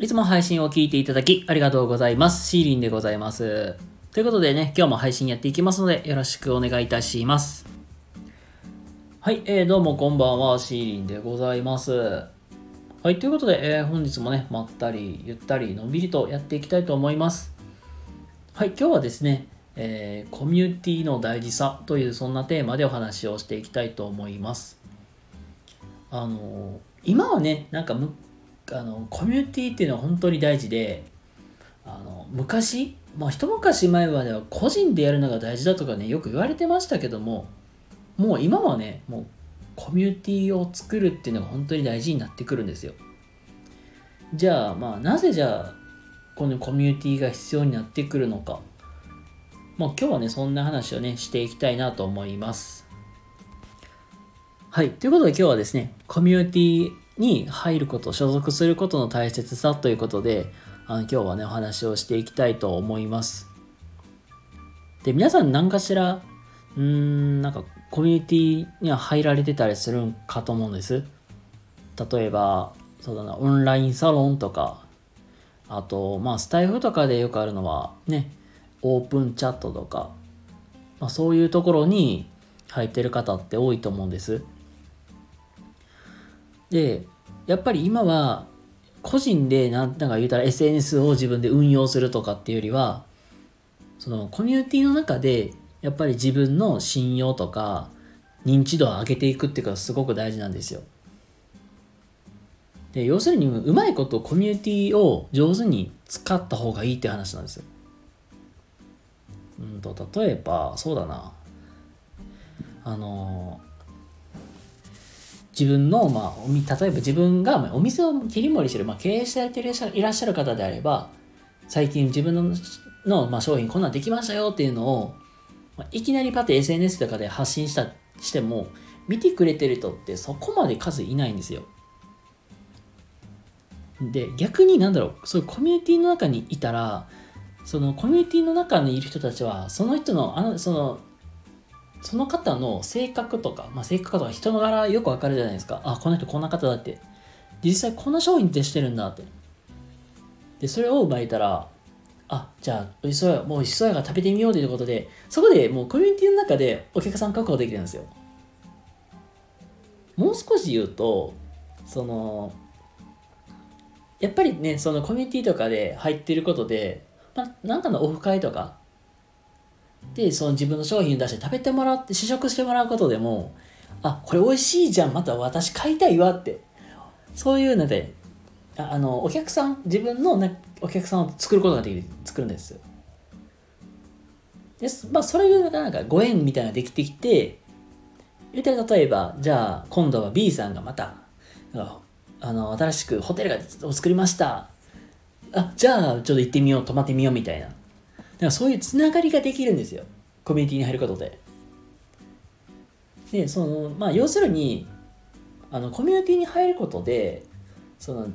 いつも配信を聞いていただきありがとうございます。シーリンでございます。ということでね、今日も配信やっていきますので、よろしくお願いいたします。はい、えー、どうもこんばんは、シーリンでございます。はい、ということで、えー本日もね、まったり、ゆったり、のんびりとやっていきたいと思います。はい、今日はですね、えーコミュニティの大事さというそんなテーマでお話をしていきたいと思います。あの今はねなんかあのコミュニティっていうのは本当に大事であの昔、まあ、一昔前までは個人でやるのが大事だとかねよく言われてましたけどももう今はねもうコミュニティを作るっていうのが本当に大事になってくるんですよ。じゃあまあなぜじゃあこのコミュニティが必要になってくるのか。まあ今日はねそんな話をねしていきたいなと思います。はい。ということで今日はですね、コミュニティに入ること、所属することの大切さということで、あの今日はね、お話をしていきたいと思います。で、皆さん何かしら、うーん、なんかコミュニティには入られてたりするんかと思うんです。例えば、そうだな、オンラインサロンとか、あと、まあ、スタイフとかでよくあるのは、ね、オープンチャットとか、まあ、そういうところに入ってる方って多いと思うんです。でやっぱり今は個人でなんなんか言うたら SNS を自分で運用するとかっていうよりはそのコミュニティの中でやっぱり自分の信用とか認知度を上げていくっていうことがすごく大事なんですよ。で要するにうまいことコミュニティを上手に使った方がいいって話なんですよ。うんと例えばそうだなあの自分の、まあ、おみ例えば自分がお店を切り盛りしてる、まあ、経営されていらっしゃるいらっしゃる方であれば最近自分のの、まあ、商品こんなんできましたよっていうのを、まあいきなりパッて SNS とかで発信したしても見てくれてる人ってそこまで数いないんですよ。で逆になんだろうそういうコミュニティの中にいたらそのコミュニティの中にいる人たちはその人のあのそのその方の性格とか、まあ、性格とか人の柄よくわかるじゃないですか。あこの人こんな方だって。実際こんな商品ってしてるんだって。でそれを巻いたらあじゃあおいしそうやもうおいしそうやから食べてみようということでそこでもうコミュニティの中でお客さん確保できるんですよ。もう少し言うとそのやっぱりねそのコミュニティとかで入ってることで、まあ、なんかのオフ会とかでその自分の商品を出して食べてもらって試食してもらうことでもあこれ美味しいじゃんまた私買いたいわって。そういうのであのお客さん自分の、ね、お客さんを作ることができる作るんですですまあそれがなんかご縁みたいなのができてきて言ったら例えばじゃあ今度は B さんがまたあの新しくホテルを作りました。あじゃあちょっと行ってみよう泊まってみようみたいな。からそういうつながりができるんですよ。コミュニティに入ることで。でそのまあ要するにあのコミュニティに入ることでその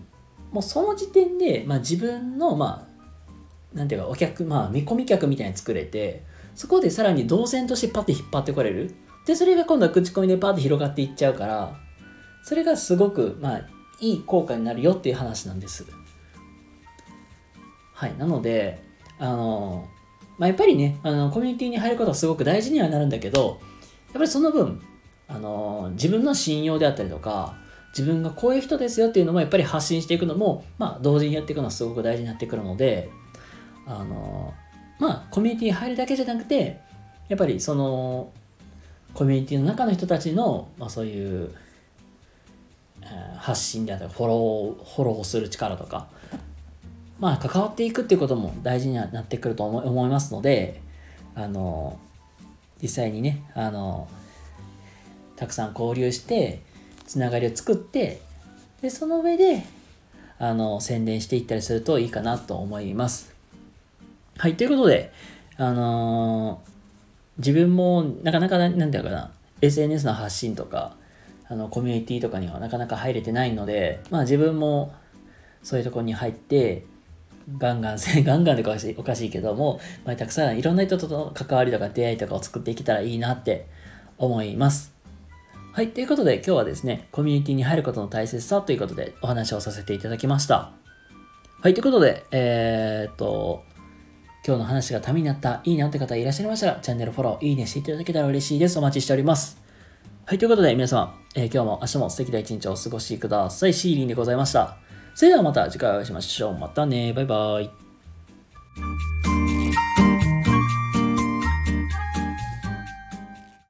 もうその時点で、まあ、自分のまあなんていうかお客まあ見込み客みたいに作れてそこでさらに動線としてパッて引っ張ってこれる。でそれが今度は口コミでパッて広がっていっちゃうからそれがすごくまあいい効果になるよっていう話なんです。はい。なのであのまあ、やっぱりねあのコミュニティに入ることはすごく大事にはなるんだけどやっぱりその分あの自分の信用であったりとか自分がこういう人ですよっていうのもやっぱり発信していくのも、まあ、同時にやっていくのはすごく大事になってくるのであのまあコミュニティに入るだけじゃなくてやっぱりそのコミュニティの中の人たちの、まあ、そういう、え発信であったりフォローフォローする力とかまあ関わっていくっていうことも大事にはなってくると思い思いますのであの実際にねあのたくさん交流してつながりを作ってでその上であの宣伝していったりするといいかなと思います。はいということであの自分もなかなかなんていうかな SNS の発信とかあのコミュニティとかにはなかなか入れてないのでまあ自分もそういうところに入ってガンガンせ、ガンガンでおかしいおかしいけども、まあ、たくさんいろんな人との関わりとか出会いとかを作っていけたらいいなって思います。はい、ということで今日はですね、コミュニティに入ることの大切さということでお話をさせていただきました。はい、ということで、えー、っと、今日の話がためになった、いいなって方いらっしゃいましたら、チャンネルフォロー、いいねしていただけたら嬉しいです。お待ちしております。はい、ということで皆様、えー、今日も明日も素敵な一日をお過ごしください。シーリンでございました。それではまた次回お会いしましょう。またね。バイバイ。